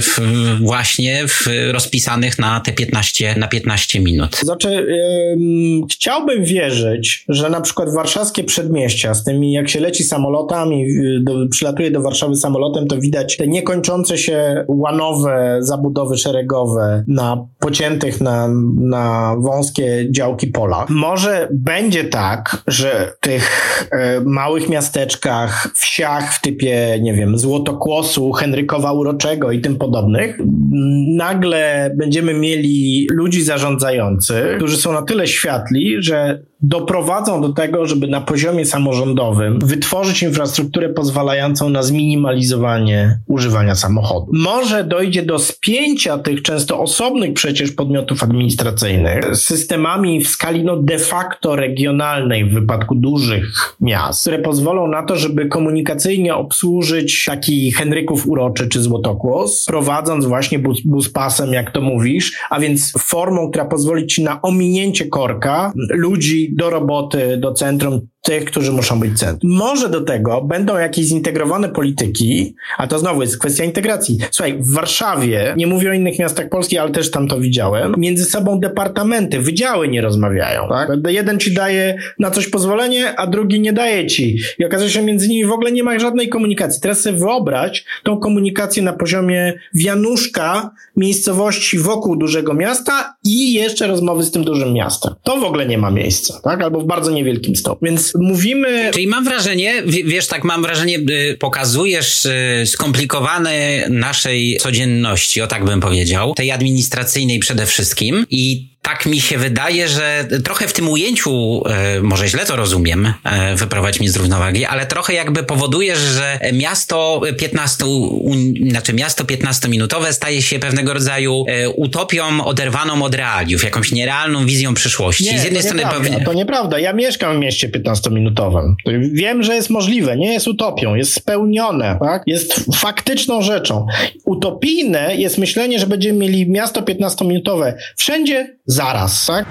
w właśnie w rozpisanych na te 15, na 15 minut. Znaczy, yy, chciałbym wierzyć, że na przykład warszawskie przedmieścia, z tymi jak się leci samolotami, y, do, przylatuje do Warszawy samolotem, to widać te niekończące się łanowe zabudowy szeregowe na pociętych na, na wąskie działki polach. Może będzie tak, że w tych e, małych miasteczkach, wsiach w typie, nie wiem, Złotokłosu, Henrykowa Uroczego i tym podobnych, nagle będziemy mieli ludzi zarządzających, którzy są na tyle światli, że doprowadzą do tego, żeby na poziomie samorządowym wytworzyć infrastrukturę pozwalającą na zminimalizowanie używania samochodu. Może dojdzie do spięcia tych często osobnych przecież podmiotów administracyjnych systemami w skali no de facto regionalnej w wypadku dużych miast, które pozwolą na to, żeby komunikacyjnie obsłużyć taki Henryków Uroczy czy Złotokłos, prowadząc właśnie bus, bus pasem, jak to mówisz, a więc formą, która pozwoli ci na ominięcie korka ludzi do roboty, do centrum, tych, którzy muszą być centrum. Może do tego będą jakieś zintegrowane polityki, a to znowu jest kwestia integracji. Słuchaj, w Warszawie, nie mówię o innych miastach Polski, ale też tam to widziałem, między sobą departamenty, wydziały nie rozmawiają. Tak? Jeden ci daje na coś pozwolenie, a drugi nie daje ci. I okazuje się, między nimi w ogóle nie ma żadnej komunikacji. Teraz sobie wyobraź tą komunikację na poziomie wianuszka miejscowości wokół dużego miasta i jeszcze rozmowy z tym dużym miastem. To w ogóle nie ma miejsca, tak? Albo w bardzo niewielkim stopniu. Więc mówimy... Czyli mam wrażenie, wiesz, tak mam wrażenie, y, pokazujesz y, skomplikowane naszej codzienności, o tak bym powiedział, tej administracyjnej przede wszystkim i tak mi się wydaje, że trochę w tym ujęciu, e, może źle to rozumiem, e, wyprowadź mi z równowagi, ale trochę jakby powodujesz, że miasto 15, znaczy miasto 15-minutowe staje się pewnego rodzaju e, utopią oderwaną od realiów, jakąś nierealną wizją przyszłości. Nie, z jednej to strony nieprawda, To nieprawda. Ja mieszkam w mieście 15-minutowym. Wiem, że jest możliwe. Nie jest utopią. Jest spełnione. Tak? Jest faktyczną rzeczą. Utopijne jest myślenie, że będziemy mieli miasto 15-minutowe wszędzie zaraz, tak?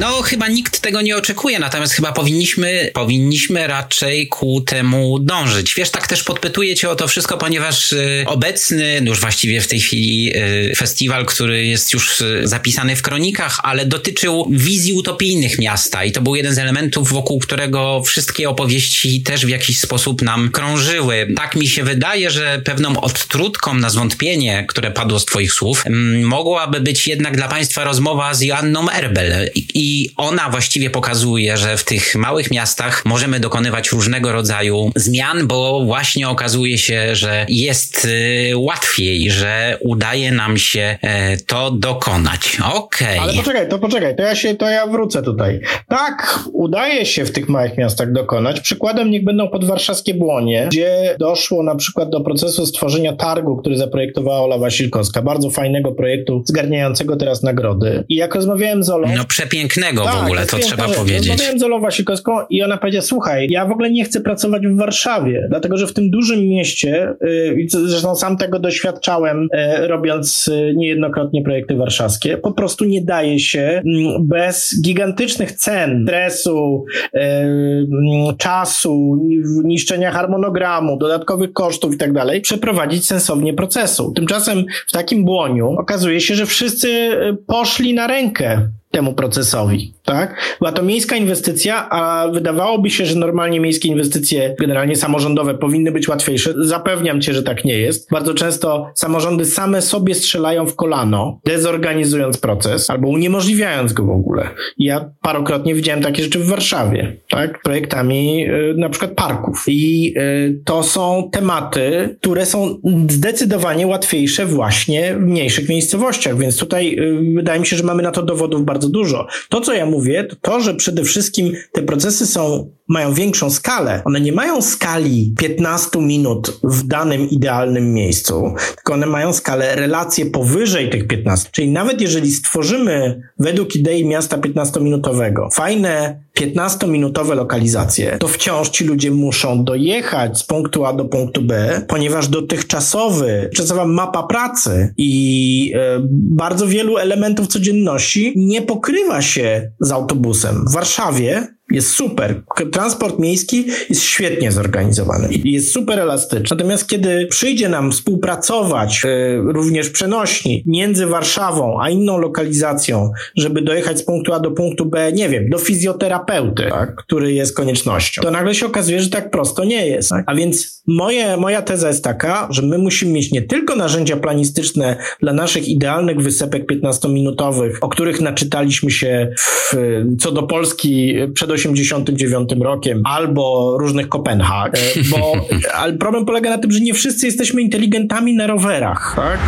No, chyba nikt tego nie oczekuje, natomiast chyba powinniśmy, powinniśmy raczej ku temu dążyć. Wiesz, tak też podpytuję cię o to wszystko, ponieważ y, obecny, już właściwie w tej chwili y, festiwal, który jest już y, zapisany w kronikach, ale dotyczył wizji utopijnych miasta i to był jeden z elementów, wokół którego wszystkie opowieści też w jakiś sposób nam krążyły. Tak mi się wydaje, że pewną odtrutką na zwątpienie, które padło z twoich słów, m, mogłaby być jednak dla państwa rozmowa z Joanną Erbel i i ona właściwie pokazuje, że w tych małych miastach możemy dokonywać różnego rodzaju zmian, bo właśnie okazuje się, że jest y, łatwiej, że udaje nam się e, to dokonać. Okej. Okay. Ale poczekaj, to poczekaj, to ja się, to ja wrócę tutaj. Tak, udaje się w tych małych miastach dokonać. Przykładem niech będą podwarszawskie Błonie, gdzie doszło na przykład do procesu stworzenia targu, który zaprojektowała Ola Wasilkowska. Bardzo fajnego projektu, zgarniającego teraz nagrody. I jak rozmawiałem z Olą... No przepiękne pięknego tak, w ogóle, to trzeba rzecz. powiedzieć. Rozmawiałem z Olą Wasikowską i ona powiedziała, słuchaj, ja w ogóle nie chcę pracować w Warszawie, dlatego że w tym dużym mieście, yy, zresztą sam tego doświadczałem, yy, robiąc yy, niejednokrotnie projekty warszawskie, po prostu nie daje się mm, bez gigantycznych cen, stresu, y, mm, czasu, niszczenia harmonogramu, dodatkowych kosztów i tak dalej, przeprowadzić sensownie procesu. Tymczasem w takim błoniu okazuje się, że wszyscy y, poszli na rękę temu procesowi, tak? Była to miejska inwestycja, a wydawałoby się, że normalnie miejskie inwestycje, generalnie samorządowe, powinny być łatwiejsze. Zapewniam cię, że tak nie jest. Bardzo często samorządy same sobie strzelają w kolano, dezorganizując proces albo uniemożliwiając go w ogóle. Ja parokrotnie widziałem takie rzeczy w Warszawie, tak? Projektami y, na przykład parków. I y, to są tematy, które są zdecydowanie łatwiejsze właśnie w mniejszych miejscowościach, więc tutaj y, wydaje mi się, że mamy na to dowodów bardzo dużo. To, co ja mówię, to to, że przede wszystkim te procesy są, mają większą skalę. One nie mają skali 15 minut w danym idealnym miejscu, tylko one mają skalę relacje powyżej tych 15. Czyli nawet jeżeli stworzymy według idei miasta 15-minutowego fajne 15-minutowe lokalizacje, to wciąż ci ludzie muszą dojechać z punktu A do punktu B, ponieważ dotychczasowy, czasowa mapa pracy i e, bardzo wielu elementów codzienności nie pokrywa się z autobusem. W Warszawie jest super. Transport miejski jest świetnie zorganizowany i jest super elastyczny. Natomiast kiedy przyjdzie nam współpracować yy, również przenośni między Warszawą a inną lokalizacją, żeby dojechać z punktu A do punktu B, nie wiem, do fizjoterapeuty, tak, który jest koniecznością, to nagle się okazuje, że tak prosto nie jest. Tak? A więc moje, moja teza jest taka, że my musimy mieć nie tylko narzędzia planistyczne dla naszych idealnych wysepek 15-minutowych, o których naczytaliśmy się w, co do Polski przed 89 rokiem albo różnych Kopenhag, e, bo ale problem polega na tym, że nie wszyscy jesteśmy inteligentami na rowerach, tak?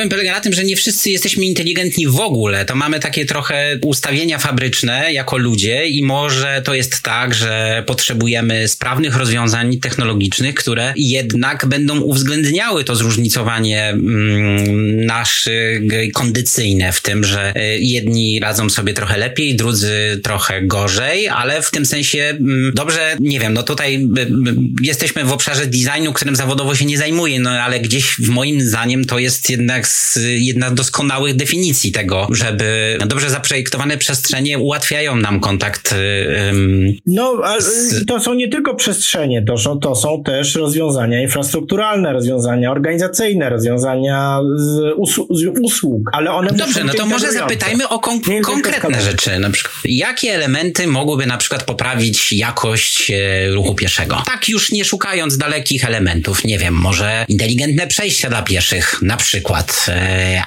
Problem polega na tym, że nie wszyscy jesteśmy inteligentni w ogóle. To mamy takie trochę ustawienia fabryczne jako ludzie i może to jest tak, że potrzebujemy sprawnych rozwiązań technologicznych, które jednak będą uwzględniały to zróżnicowanie mm, nasze kondycyjne w tym, że y, jedni radzą sobie trochę lepiej, drudzy trochę gorzej, ale w tym sensie mm, dobrze, nie wiem, no tutaj y, y, jesteśmy w obszarze designu, którym zawodowo się nie zajmuję, no ale gdzieś w moim zdaniem to jest jednak z, jedna z doskonałych definicji tego, żeby dobrze zaprojektowane przestrzenie ułatwiają nam kontakt. Um, no, ale z... to są nie tylko przestrzenie, to są, to są też rozwiązania infrastrukturalne, rozwiązania organizacyjne, rozwiązania z, usług, z usług, ale one Dobrze, no to może zapytajmy o kon konkretne rzeczy. Na przykład, jakie elementy mogłyby na przykład poprawić jakość e, ruchu pieszego? Tak już nie szukając dalekich elementów, nie wiem, może inteligentne przejścia dla pieszych, na przykład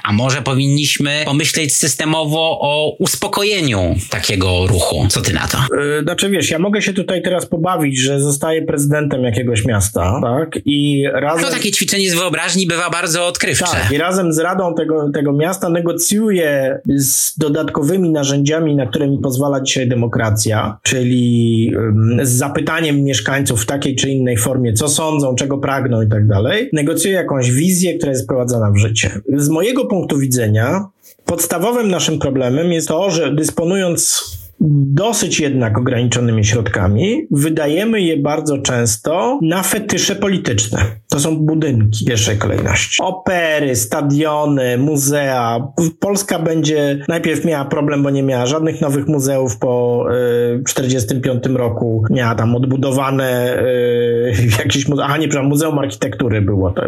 a może powinniśmy pomyśleć systemowo o uspokojeniu takiego ruchu. Co ty na to? E, znaczy wiesz, ja mogę się tutaj teraz pobawić, że zostaję prezydentem jakiegoś miasta, tak? I razem... No takie ćwiczenie z wyobraźni bywa bardzo odkrywcze. Tak, i razem z radą tego, tego miasta negocjuję z dodatkowymi narzędziami, na które mi pozwala dzisiaj demokracja, czyli z zapytaniem mieszkańców w takiej czy innej formie, co sądzą, czego pragną i tak dalej. Negocjuję jakąś wizję, która jest wprowadzana w życie z mojego punktu widzenia podstawowym naszym problemem jest to, że dysponując dosyć jednak ograniczonymi środkami, wydajemy je bardzo często na fetysze polityczne. To są budynki pierwszej kolejności. Opery, stadiony, muzea. Polska będzie najpierw miała problem, bo nie miała żadnych nowych muzeów po y, 45 roku. Miała tam odbudowane y, jakieś muzeum. Aha, nie, przepraszam, Muzeum Architektury było to,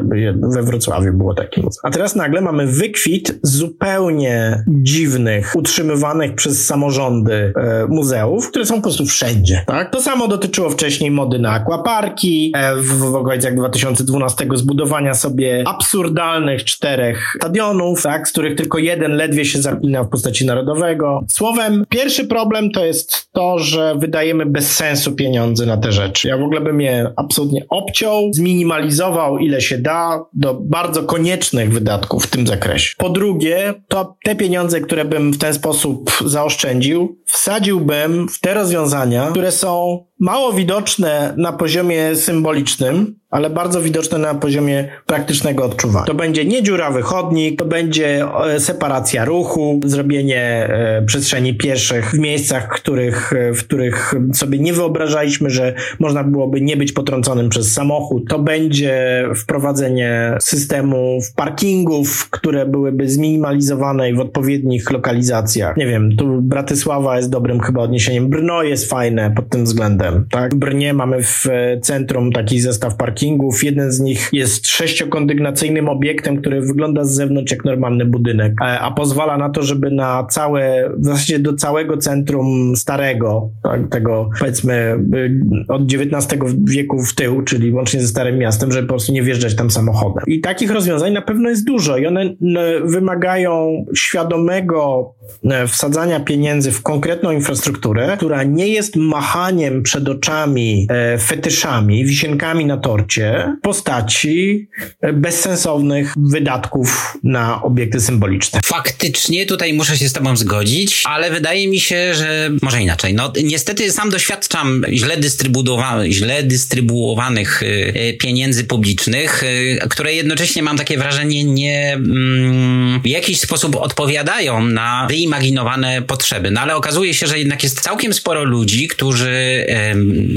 we Wrocławiu było takie muzeum. A teraz nagle mamy wykwit zupełnie dziwnych, utrzymywanych przez samorządy muzeów, które są po prostu wszędzie. Tak? To samo dotyczyło wcześniej mody na aquaparki, e, w, w okolicach 2012 zbudowania sobie absurdalnych czterech stadionów, tak? z których tylko jeden ledwie się zapina w postaci narodowego. Słowem, pierwszy problem to jest to, że wydajemy bez sensu pieniądze na te rzeczy. Ja w ogóle bym je absolutnie obciął, zminimalizował ile się da do bardzo koniecznych wydatków w tym zakresie. Po drugie, to te pieniądze, które bym w ten sposób zaoszczędził, wsadziłbym w te rozwiązania, które są mało widoczne na poziomie symbolicznym, ale bardzo widoczne na poziomie praktycznego odczuwania. To będzie nie dziurawy chodnik, to będzie e, separacja ruchu, zrobienie e, przestrzeni pieszych w miejscach, których, e, w których sobie nie wyobrażaliśmy, że można byłoby nie być potrąconym przez samochód. To będzie wprowadzenie systemu parkingów, które byłyby zminimalizowane i w odpowiednich lokalizacjach. Nie wiem, tu Bratysława jest dobrym chyba odniesieniem. Brno jest fajne pod tym względem. Tak? W Brnie mamy w centrum taki zestaw parkingów. Jeden z nich jest sześciokondygnacyjnym obiektem, który wygląda z zewnątrz jak normalny budynek, a, a pozwala na to, żeby na całe, w zasadzie do całego centrum starego, tak, tego powiedzmy y, od XIX wieku w tył, czyli łącznie ze Starym Miastem, żeby po prostu nie wjeżdżać tam samochodem. I takich rozwiązań na pewno jest dużo i one wymagają świadomego e, wsadzania pieniędzy w konkretną infrastrukturę, która nie jest machaniem przed oczami e, fetyszami, wisienkami na torcie, postaci bezsensownych wydatków na obiekty symboliczne. Faktycznie tutaj muszę się z tobą zgodzić, ale wydaje mi się, że może inaczej. No niestety sam doświadczam źle, dystrybuowa źle dystrybuowanych y, pieniędzy publicznych, które jednocześnie mam takie wrażenie nie mm, w jakiś sposób odpowiadają na wyimaginowane potrzeby. No ale okazuje się, że jednak jest całkiem sporo ludzi, którzy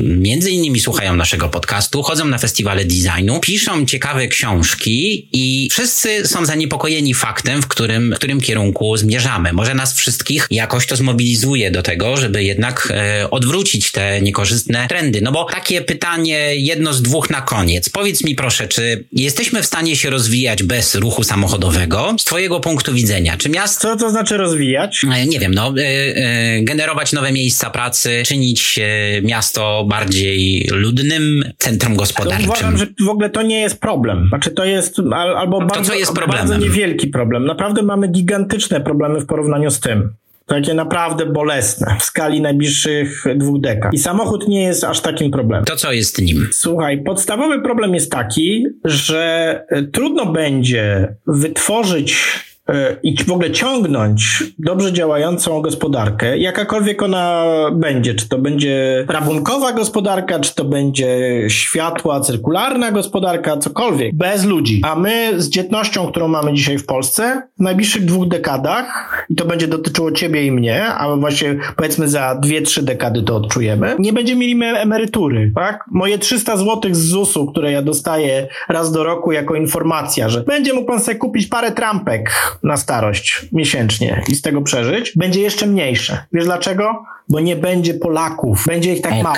między innymi słuchają naszego podcastu, chodzą na festiwale designu, piszą ciekawe książki i wszyscy są zaniepokojeni faktem, w którym, w którym kierunku zmierzamy. Może nas wszystkich jakoś to zmobilizuje do tego, żeby jednak e, odwrócić te niekorzystne trendy. No bo takie pytanie, jedno z dwóch na koniec. Powiedz mi proszę, czy jesteśmy w stanie się rozwijać bez ruchu samochodowego? Z twojego punktu widzenia, czy miasto... Co to znaczy rozwijać? Rozwijać? Nie wiem, no, generować nowe miejsca pracy, czynić miasto bardziej ludnym, centrum gospodarczym. To uważam, że w ogóle to nie jest problem. Znaczy to jest albo bardzo, jest bardzo niewielki problem. Naprawdę mamy gigantyczne problemy w porównaniu z tym takie naprawdę bolesne w skali najbliższych dwóch dekad. I samochód nie jest aż takim problemem. To co jest nim? Słuchaj, podstawowy problem jest taki, że trudno będzie wytworzyć E, i w ogóle ciągnąć dobrze działającą gospodarkę, jakakolwiek ona będzie, czy to będzie rabunkowa gospodarka, czy to będzie światła, cyrkularna gospodarka, cokolwiek, bez ludzi. A my z dzietnością, którą mamy dzisiaj w Polsce, w najbliższych dwóch dekadach, i to będzie dotyczyło ciebie i mnie, a właśnie powiedzmy za dwie, trzy dekady to odczujemy, nie będziemy mieli emerytury, tak? Moje 300 zł z ZUS-u, które ja dostaję raz do roku jako informacja, że będzie mógł pan sobie kupić parę trampek, na starość miesięcznie i z tego przeżyć, będzie jeszcze mniejsze. Wiesz dlaczego? Bo nie będzie Polaków, będzie ich tak okay. mało.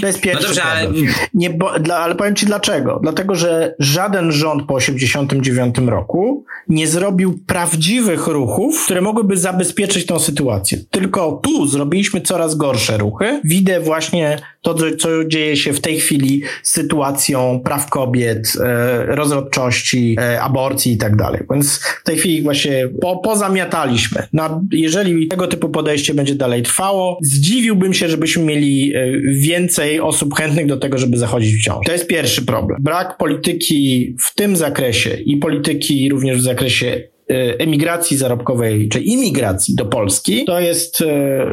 To jest pierwszy no dobrze, ale... Nie, bo, dla, ale powiem ci dlaczego. Dlatego, że żaden rząd po 89 roku nie zrobił prawdziwych ruchów, które mogłyby zabezpieczyć tą sytuację. Tylko tu zrobiliśmy coraz gorsze ruchy. Widzę właśnie to, co dzieje się w tej chwili z sytuacją praw kobiet, e, rozrodczości, e, aborcji i tak dalej. Więc w tej chwili właśnie po, pozamiataliśmy. No, jeżeli tego typu podejście będzie dalej trwało, zdziwiłbym się, żebyśmy mieli e, więcej osób chętnych do tego, żeby zachodzić w ciążę. To jest pierwszy problem. Brak polityki w tym zakresie i polityki również w zakresie emigracji zarobkowej czy imigracji do Polski, to jest e,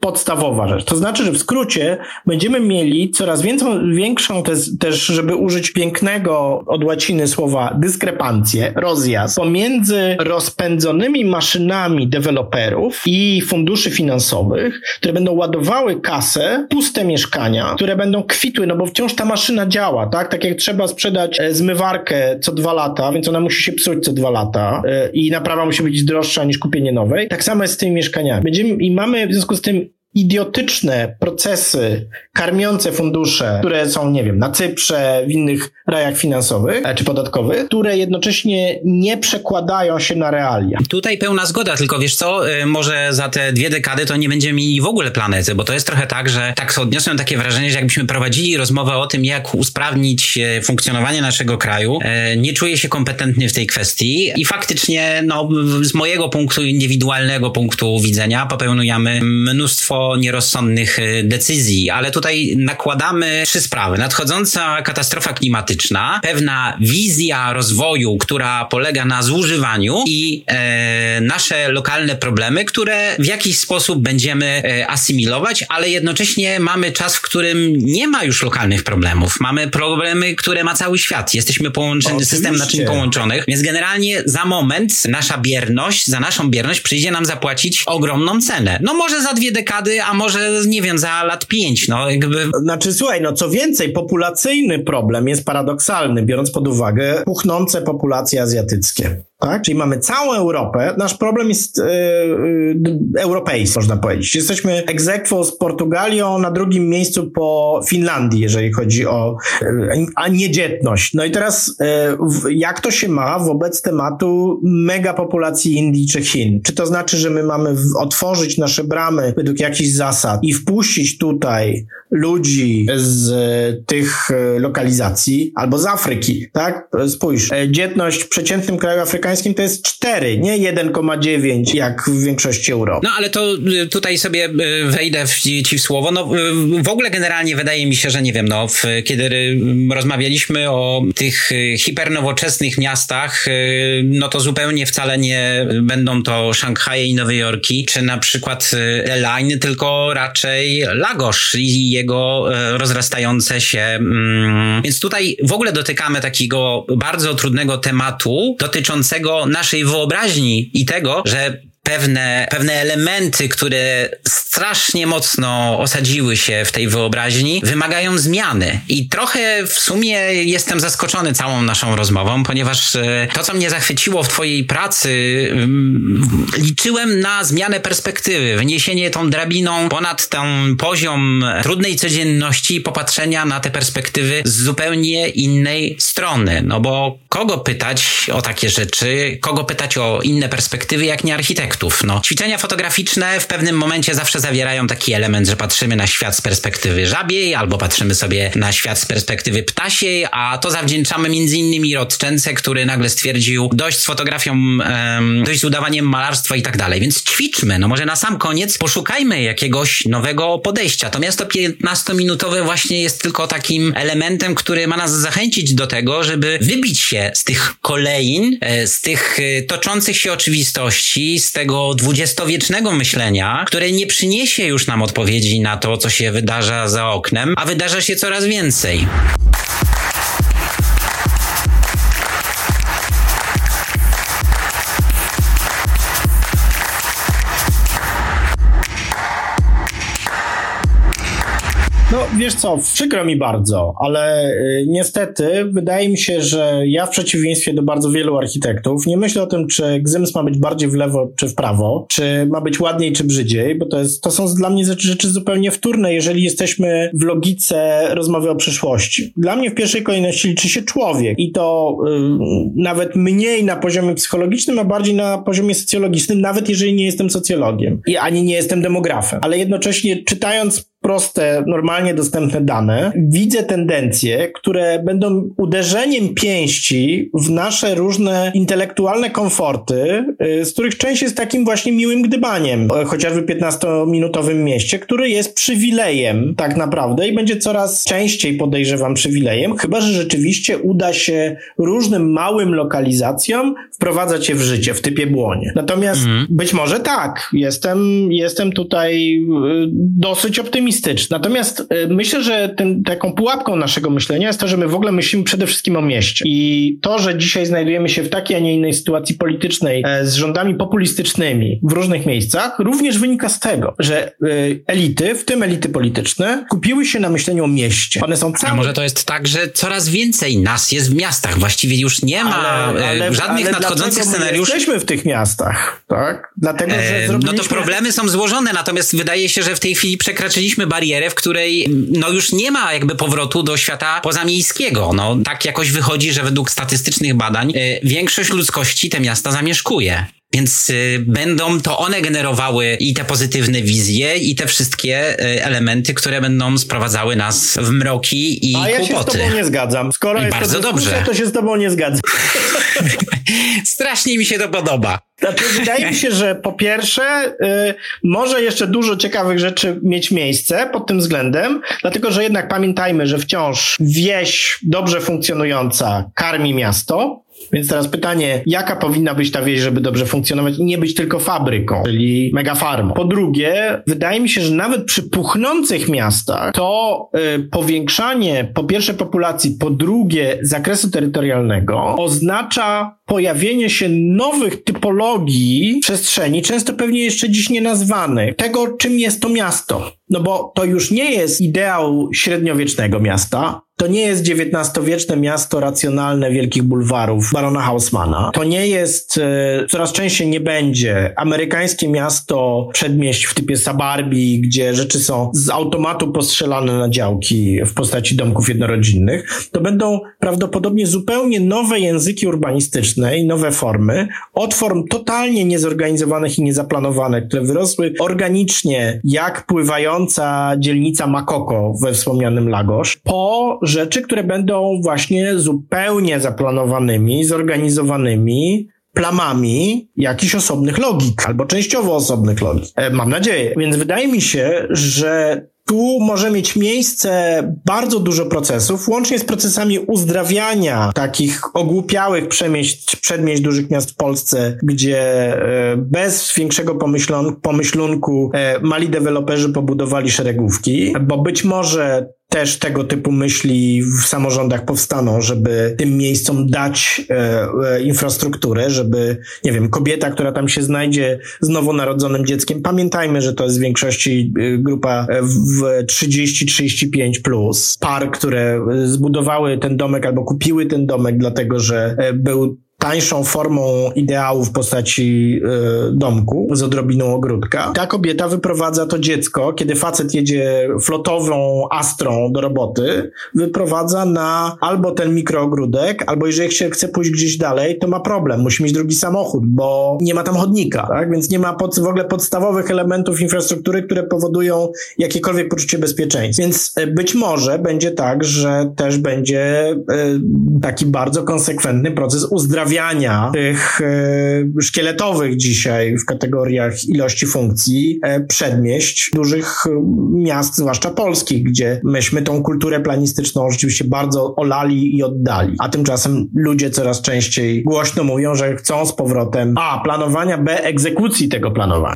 podstawowa rzecz. To znaczy, że w skrócie będziemy mieli coraz większą, większą też, żeby użyć pięknego od łaciny słowa dyskrepancję, rozjazd pomiędzy rozpędzonymi maszynami deweloperów i funduszy finansowych, które będą ładowały kasę, puste mieszkania, które będą kwitły, no bo wciąż ta maszyna działa, tak? Tak jak trzeba sprzedać e, zmywarkę co dwa lata, więc ona musi się psuć co dwa lata naprawa musi być droższa niż kupienie nowej. Tak samo jest z tymi mieszkaniami. Będziemy, I mamy w związku z tym idiotyczne procesy karmiące fundusze, które są, nie wiem, na Cyprze, w innych rajach finansowych e, czy podatkowych, które jednocześnie nie przekładają się na realia. Tutaj pełna zgoda, tylko wiesz co, e, może za te dwie dekady to nie będziemy mieli w ogóle planety, bo to jest trochę tak, że tak odniosłem takie wrażenie, że jakbyśmy prowadzili rozmowę o tym, jak usprawnić e, funkcjonowanie naszego kraju, nie czuję się kompetentny w tej kwestii i faktycznie, no, z mojego punktu, indywidualnego punktu widzenia popełniamy mnóstwo nierozsądnych y, decyzji, ale tutaj nakładamy trzy sprawy. Nadchodząca katastrofa klimatyczna, pewna wizja rozwoju, która polega na zużywaniu i e, nasze lokalne problemy, które w jakiś sposób będziemy e, asymilować, ale jednocześnie mamy czas, w którym nie ma już lokalnych problemów. Mamy problemy, które ma cały świat. Jesteśmy połączeni, system naczyń połączonych, więc generalnie za moment nasza bierność, za naszą bierność przyjdzie nam zapłacić ogromną cenę. No może za dwie dekady a może, nie wiem, za lat pięć, no jakby... Znaczy, słuchaj, no co więcej, populacyjny problem jest paradoksalny, biorąc pod uwagę puchnące populacje azjatyckie. Tak? Czyli mamy całą Europę. Nasz problem jest yy, europejski, można powiedzieć. Jesteśmy egzekwo z Portugalią na drugim miejscu po Finlandii, jeżeli chodzi o yy, a niedzietność. No i teraz jak to się ma wobec tematu mega populacji Indii czy Chin? Czy to znaczy, że my mamy otworzyć nasze bramy według jakichś zasad i wpuścić tutaj ludzi z tych lokalizacji albo z Afryki, tak? Spójrz, dzietność w przeciętnym kraju afrykańskim amerykańskim to jest 4, nie 1,9 jak w większości Europy. No ale to y, tutaj sobie y, wejdę w, ci w słowo. No y, w ogóle generalnie wydaje mi się, że nie wiem, no w, kiedy rozmawialiśmy o tych hipernowoczesnych miastach, no to zupełnie wcale nie będą to Szanghaje i Nowe Jorki, czy na przykład Line, tylko raczej Lagos i jego rozrastające się. Mm, więc tutaj w ogóle dotykamy takiego bardzo trudnego tematu dotyczącego tego naszej wyobraźni i tego, że pewne, pewne elementy, które strasznie mocno osadziły się w tej wyobraźni, wymagają zmiany. I trochę w sumie jestem zaskoczony całą naszą rozmową, ponieważ e, to, co mnie zachwyciło w Twojej pracy, mm, liczyłem na zmianę perspektywy, wyniesienie tą drabiną ponad ten poziom trudnej codzienności i popatrzenia na te perspektywy z zupełnie innej strony. No bo kogo pytać o takie rzeczy, kogo pytać o inne perspektywy, jak nie architektów? No, ćwiczenia fotograficzne w pewnym momencie zawsze zawierają taki element, że patrzymy na świat z perspektywy żabiej, albo patrzymy sobie na świat z perspektywy ptasiej, a to zawdzięczamy między innymi Rodczence, który nagle stwierdził dość z fotografią, dość z udawaniem malarstwa i tak dalej. Więc ćwiczmy. No może na sam koniec poszukajmy jakiegoś nowego podejścia. To miasto 15-minutowe właśnie jest tylko takim elementem, który ma nas zachęcić do tego, żeby wybić się z tych kolejn, e, z tych e, toczących się oczywistości, z tego dwudziestowiecznego myślenia, które nie przyniesie już nam odpowiedzi na to, co się wydarza za oknem, a wydarza się coraz więcej. Wiesz co, przykro mi bardzo, ale y, niestety wydaje mi się, że ja w przeciwieństwie do bardzo wielu architektów nie myślę o tym, czy Gzyms ma być bardziej w lewo czy w prawo, czy ma być ładniej czy brzydziej, bo to, jest, to są dla mnie rzeczy, rzeczy zupełnie wtórne, jeżeli jesteśmy w logice rozmowy o przyszłości. Dla mnie w pierwszej kolejności liczy się człowiek i to y, nawet mniej na poziomie psychologicznym, a bardziej na poziomie socjologicznym, nawet jeżeli nie jestem socjologiem i ani nie jestem demografem, ale jednocześnie czytając proste, normalnie dostępne dane, widzę tendencje, które będą uderzeniem pięści w nasze różne intelektualne komforty, y, z których część jest takim właśnie miłym gdybaniem, chociażby 15-minutowym mieście, który jest przywilejem tak naprawdę i będzie coraz częściej, podejrzewam, przywilejem, chyba że rzeczywiście uda się różnym małym lokalizacjom wprowadzać je w życie, w typie błonie. Natomiast mhm. być może tak, jestem, jestem tutaj y, dosyć optymistyczny optymistyczny. Natomiast y, myślę, że tym, taką pułapką naszego myślenia jest to, że my w ogóle myślimy przede wszystkim o mieście. I to, że dzisiaj znajdujemy się w takiej, a nie innej sytuacji politycznej e, z rządami populistycznymi w różnych miejscach, również wynika z tego, że y, elity, w tym elity polityczne, kupiły się na myśleniu o mieście. One są całe... A może to jest tak, że coraz więcej nas jest w miastach. Właściwie już nie ma ale, e, ale, żadnych ale nadchodzących scenariuszy. jesteśmy w tych miastach, tak? Dlatego, że e, No to problemy są złożone, natomiast wydaje się, że w tej chwili przekraczyliśmy barierę, w której no już nie ma jakby powrotu do świata pozamiejskiego. No tak jakoś wychodzi, że według statystycznych badań y, większość ludzkości te miasta zamieszkuje. Więc y, będą to one generowały i te pozytywne wizje, i te wszystkie y, elementy, które będą sprowadzały nas w mroki i A kłopoty. ja się z tobą nie zgadzam. Skoro jest bardzo to dobrze. to się z tobą nie zgadzam. Strasznie mi się to podoba. Znaczy, wydaje mi się, że po pierwsze, y, może jeszcze dużo ciekawych rzeczy mieć miejsce pod tym względem, dlatego że jednak pamiętajmy, że wciąż wieś dobrze funkcjonująca karmi miasto, więc teraz pytanie, jaka powinna być ta wieś, żeby dobrze funkcjonować i nie być tylko fabryką, czyli megafarmą. Po drugie, wydaje mi się, że nawet przy puchnących miastach to y, powiększanie po pierwsze populacji, po drugie zakresu terytorialnego oznacza pojawienie się nowych typologii przestrzeni, często pewnie jeszcze dziś nie nazwanych, tego czym jest to miasto. No bo to już nie jest ideał średniowiecznego miasta, to nie jest XIX-wieczne miasto racjonalne wielkich bulwarów barona Hausmana. To nie jest, e, coraz częściej nie będzie, amerykańskie miasto przedmieść w typie Sabarbi, gdzie rzeczy są z automatu postrzelane na działki w postaci domków jednorodzinnych. To będą prawdopodobnie zupełnie nowe języki urbanistyczne i nowe formy, od form totalnie niezorganizowanych i niezaplanowanych, które wyrosły organicznie, jak dzielnica Makoko we wspomnianym Lagos, po rzeczy, które będą właśnie zupełnie zaplanowanymi, zorganizowanymi, plamami jakichś osobnych logik, albo częściowo osobnych logik. E, mam nadzieję. Więc wydaje mi się, że tu może mieć miejsce bardzo dużo procesów, łącznie z procesami uzdrawiania takich ogłupiałych przemieść, przedmieść dużych miast w Polsce, gdzie e, bez większego pomyślon, pomyślunku e, mali deweloperzy pobudowali szeregówki, bo być może też tego typu myśli w samorządach powstaną, żeby tym miejscom dać e, e, infrastrukturę, żeby, nie wiem, kobieta, która tam się znajdzie z nowonarodzonym dzieckiem, pamiętajmy, że to jest w większości e, grupa e, w 30-35 plus, par, które zbudowały ten domek albo kupiły ten domek, dlatego że był tańszą formą ideału w postaci y, domku z odrobiną ogródka. Ta kobieta wyprowadza to dziecko, kiedy facet jedzie flotową astrą do roboty, wyprowadza na albo ten mikroogródek, albo jeżeli się chce pójść gdzieś dalej, to ma problem, musi mieć drugi samochód, bo nie ma tam chodnika, tak? Więc nie ma pod, w ogóle podstawowych elementów infrastruktury, które powodują jakiekolwiek poczucie bezpieczeństwa. Więc e, być może będzie tak, że też będzie taki bardzo konsekwentny proces uzdrawiania tych e, szkieletowych dzisiaj w kategoriach ilości funkcji e, przedmieść dużych miast, zwłaszcza polskich, gdzie myśmy tą kulturę planistyczną rzeczywiście bardzo olali i oddali. A tymczasem ludzie coraz częściej głośno mówią, że chcą z powrotem A. planowania, B. egzekucji tego planowania.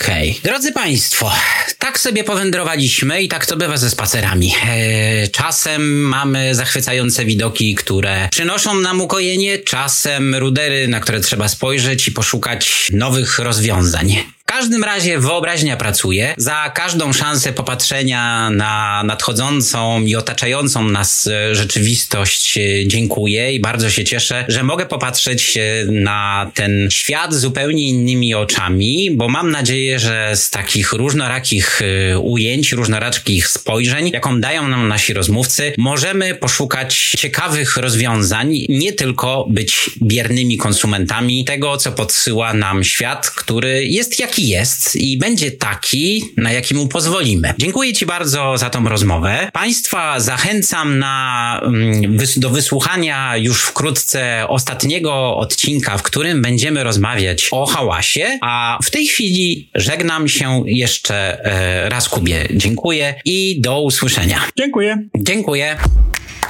Okej. Okay. Drodzy Państwo, tak sobie powędrowaliśmy i tak to bywa ze spacerami. Eee, czasem mamy zachwycające widoki, które przynoszą nam ukojenie, czasem rudery, na które trzeba spojrzeć i poszukać nowych rozwiązań każdym razie wyobraźnia pracuje. Za każdą szansę popatrzenia na nadchodzącą i otaczającą nas e, rzeczywistość e, dziękuję i bardzo się cieszę, że mogę popatrzeć e, na ten świat zupełnie innymi oczami, bo mam nadzieję, że z takich różnorakich ujęć, różnorakich spojrzeń, jaką dają nam nasi rozmówcy, możemy poszukać ciekawych rozwiązań, nie tylko być biernymi konsumentami tego, co podsyła nam świat, który jest jaki jaki jest i będzie taki, na jaki mu pozwolimy. Dziękuję Ci bardzo za tą rozmowę. Państwa zachęcam na, mm, do wysłuchania już wkrótce ostatniego odcinka, w którym będziemy rozmawiać o hałasie, a w tej chwili żegnam się jeszcze e, raz Kubie. Dziękuję i do usłyszenia. Dziękuję. Dziękuję.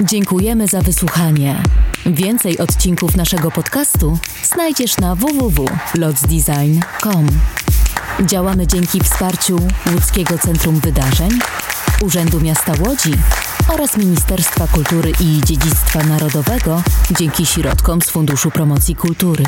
Dziękujemy za wysłuchanie. Więcej odcinków naszego podcastu znajdziesz na www.lotsdesign.com. Działamy dzięki wsparciu Łódzkiego Centrum Wydarzeń, Urzędu Miasta Łodzi oraz Ministerstwa Kultury i Dziedzictwa Narodowego dzięki środkom z Funduszu Promocji Kultury.